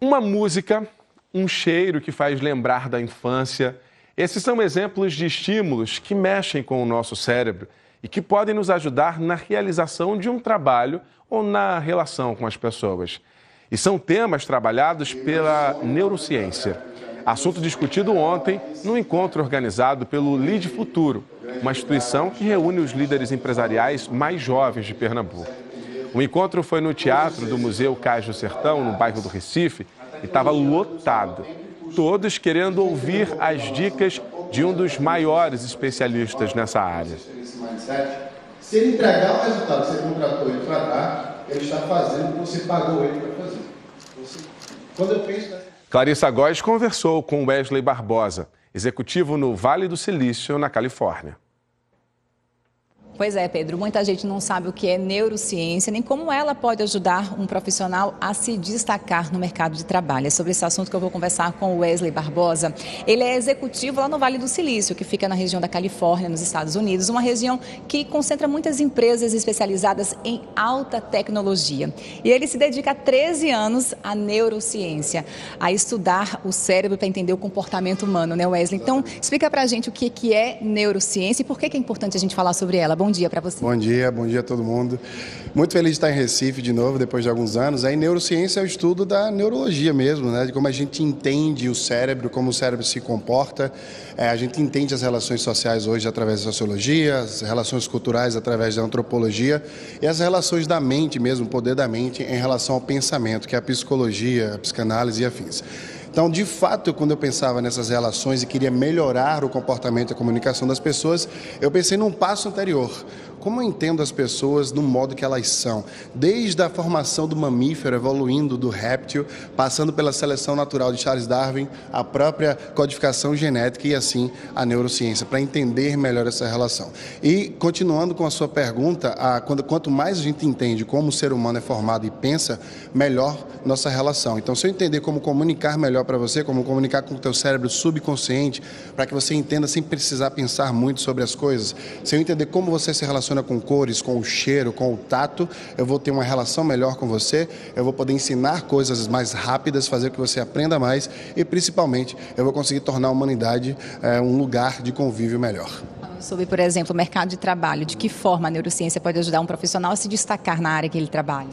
Uma música, um cheiro que faz lembrar da infância. Esses são exemplos de estímulos que mexem com o nosso cérebro e que podem nos ajudar na realização de um trabalho ou na relação com as pessoas. E são temas trabalhados pela neurociência. Assunto discutido ontem no encontro organizado pelo Lead Futuro, uma instituição que reúne os líderes empresariais mais jovens de Pernambuco. O encontro foi no teatro do Museu Cais Sertão, no bairro do Recife, e estava lotado. Todos querendo ouvir as dicas de um dos maiores especialistas nessa área. Se ele entregar o resultado que você contratou ele para dar, ele está fazendo o que você pagou ele para fazer. Quando eu penso nessa... Clarissa Góes conversou com Wesley Barbosa, executivo no Vale do Silício, na Califórnia. Pois é, Pedro, muita gente não sabe o que é neurociência, nem como ela pode ajudar um profissional a se destacar no mercado de trabalho. É sobre esse assunto que eu vou conversar com o Wesley Barbosa. Ele é executivo lá no Vale do Silício, que fica na região da Califórnia, nos Estados Unidos, uma região que concentra muitas empresas especializadas em alta tecnologia. E ele se dedica há 13 anos à neurociência, a estudar o cérebro para entender o comportamento humano, né, Wesley? Então, explica pra gente o que é neurociência e por que é importante a gente falar sobre ela. Bom Bom dia para você. Bom dia, bom dia a todo mundo. Muito feliz de estar em Recife de novo, depois de alguns anos. Aí, neurociência é o estudo da neurologia mesmo, né? De como a gente entende o cérebro, como o cérebro se comporta. É, a gente entende as relações sociais hoje através da sociologia, as relações culturais através da antropologia e as relações da mente mesmo, o poder da mente em relação ao pensamento, que é a psicologia, a psicanálise e afins. Então, de fato, quando eu pensava nessas relações e queria melhorar o comportamento e a comunicação das pessoas, eu pensei num passo anterior como eu entendo as pessoas no modo que elas são, desde a formação do mamífero, evoluindo do réptil, passando pela seleção natural de Charles Darwin, a própria codificação genética e assim a neurociência, para entender melhor essa relação. E continuando com a sua pergunta, a, quando, quanto mais a gente entende como o ser humano é formado e pensa, melhor nossa relação. Então, se eu entender como comunicar melhor para você, como comunicar com o teu cérebro subconsciente, para que você entenda sem precisar pensar muito sobre as coisas, se eu entender como você se relaciona com cores, com o cheiro, com o tato, eu vou ter uma relação melhor com você, eu vou poder ensinar coisas mais rápidas, fazer com que você aprenda mais e, principalmente, eu vou conseguir tornar a humanidade é, um lugar de convívio melhor. Sobre, por exemplo, o mercado de trabalho, de que forma a neurociência pode ajudar um profissional a se destacar na área que ele trabalha?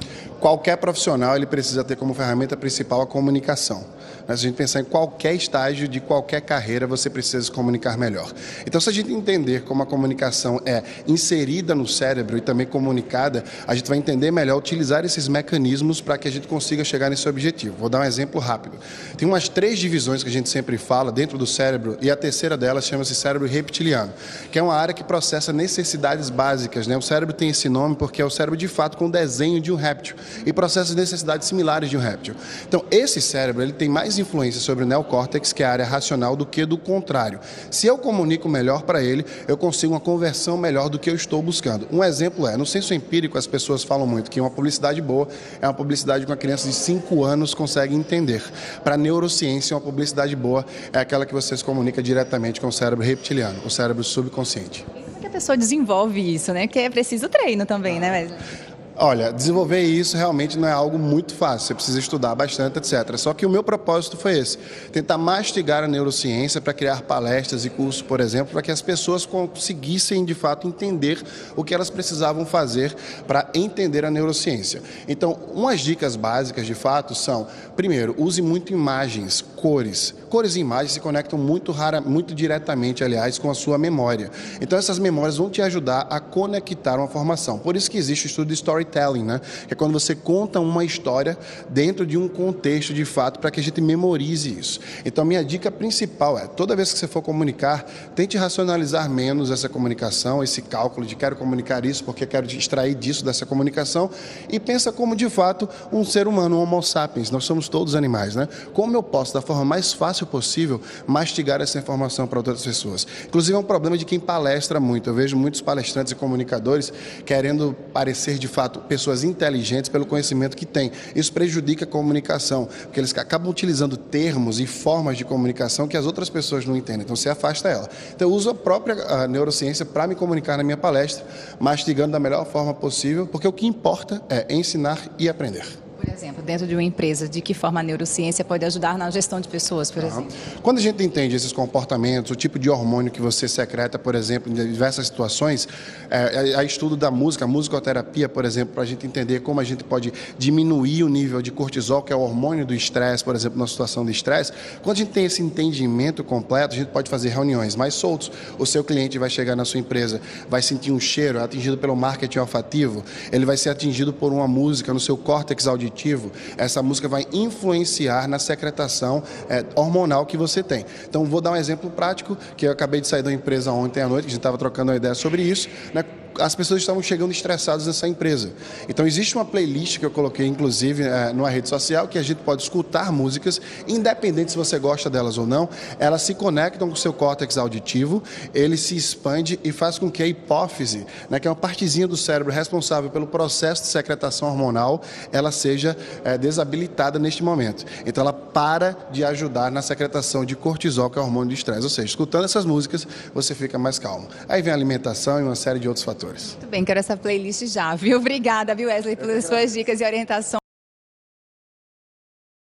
Qualquer profissional ele precisa ter como ferramenta principal a comunicação. Se a gente pensar em qualquer estágio de qualquer carreira, você precisa se comunicar melhor. Então, se a gente entender como a comunicação é inserida no cérebro e também comunicada, a gente vai entender melhor utilizar esses mecanismos para que a gente consiga chegar nesse objetivo. Vou dar um exemplo rápido. Tem umas três divisões que a gente sempre fala dentro do cérebro e a terceira delas chama-se cérebro reptiliano, que é uma área que processa necessidades básicas. Né? O cérebro tem esse nome porque é o cérebro de fato com o desenho de um réptil e processa necessidades similares de um réptil. Então, esse cérebro ele tem mais influência sobre o neocórtex, que é a área racional, do que do contrário. Se eu comunico melhor para ele, eu consigo uma conversão melhor do que eu estou buscando. Um exemplo é, no senso empírico, as pessoas falam muito que uma publicidade boa é uma publicidade que uma criança de 5 anos consegue entender. Para a neurociência, uma publicidade boa é aquela que você se comunica diretamente com o cérebro reptiliano, o cérebro subconsciente. Como é que a pessoa desenvolve isso, né? Porque é preciso treino também, né, Wesley? Olha, desenvolver isso realmente não é algo muito fácil, você precisa estudar bastante, etc. Só que o meu propósito foi esse: tentar mastigar a neurociência para criar palestras e cursos, por exemplo, para que as pessoas conseguissem de fato entender o que elas precisavam fazer para entender a neurociência. Então, umas dicas básicas de fato são: primeiro, use muito imagens, cores. Cores e imagens se conectam muito rara, muito diretamente, aliás, com a sua memória. Então, essas memórias vão te ajudar a conectar uma formação. Por isso que existe o estudo de story storytelling, né? Que é quando você conta uma história dentro de um contexto de fato para que a gente memorize isso. Então, minha dica principal é: toda vez que você for comunicar, tente racionalizar menos essa comunicação, esse cálculo de quero comunicar isso porque quero extrair disso dessa comunicação e pensa como de fato um ser humano, um Homo sapiens. Nós somos todos animais, né? Como eu posso, da forma mais fácil possível, mastigar essa informação para outras pessoas? Inclusive, é um problema de quem palestra muito. Eu vejo muitos palestrantes e comunicadores querendo parecer de fato fato, pessoas inteligentes pelo conhecimento que têm. Isso prejudica a comunicação, porque eles acabam utilizando termos e formas de comunicação que as outras pessoas não entendem, então você afasta ela. Então eu uso a própria a neurociência para me comunicar na minha palestra, mastigando da melhor forma possível, porque o que importa é ensinar e aprender. Por exemplo, dentro de uma empresa, de que forma a neurociência pode ajudar na gestão de pessoas, por exemplo? Quando a gente entende esses comportamentos, o tipo de hormônio que você secreta, por exemplo, em diversas situações, é, é, estudo da música, a musicoterapia, por exemplo, para a gente entender como a gente pode diminuir o nível de cortisol, que é o hormônio do estresse, por exemplo, na situação de estresse. Quando a gente tem esse entendimento completo, a gente pode fazer reuniões mais soltos. O seu cliente vai chegar na sua empresa, vai sentir um cheiro, é atingido pelo marketing olfativo, ele vai ser atingido por uma música no seu córtex auditivo. Essa música vai influenciar na secretação é, hormonal que você tem. Então, vou dar um exemplo prático, que eu acabei de sair da empresa ontem à noite, a gente estava trocando uma ideia sobre isso. Né? As pessoas estavam chegando estressadas nessa empresa. Então, existe uma playlist que eu coloquei, inclusive, é, numa rede social, que a gente pode escutar músicas, independente se você gosta delas ou não, elas se conectam com o seu córtex auditivo, ele se expande e faz com que a hipófise, né, que é uma partezinha do cérebro responsável pelo processo de secretação hormonal, ela seja é, desabilitada neste momento. Então, ela para de ajudar na secretação de cortisol, que é o hormônio de estresse. Ou seja, escutando essas músicas, você fica mais calmo. Aí vem a alimentação e uma série de outros fatores. Muito bem, quero essa playlist já, viu? Obrigada, viu, Wesley, pelas suas dicas e orientações.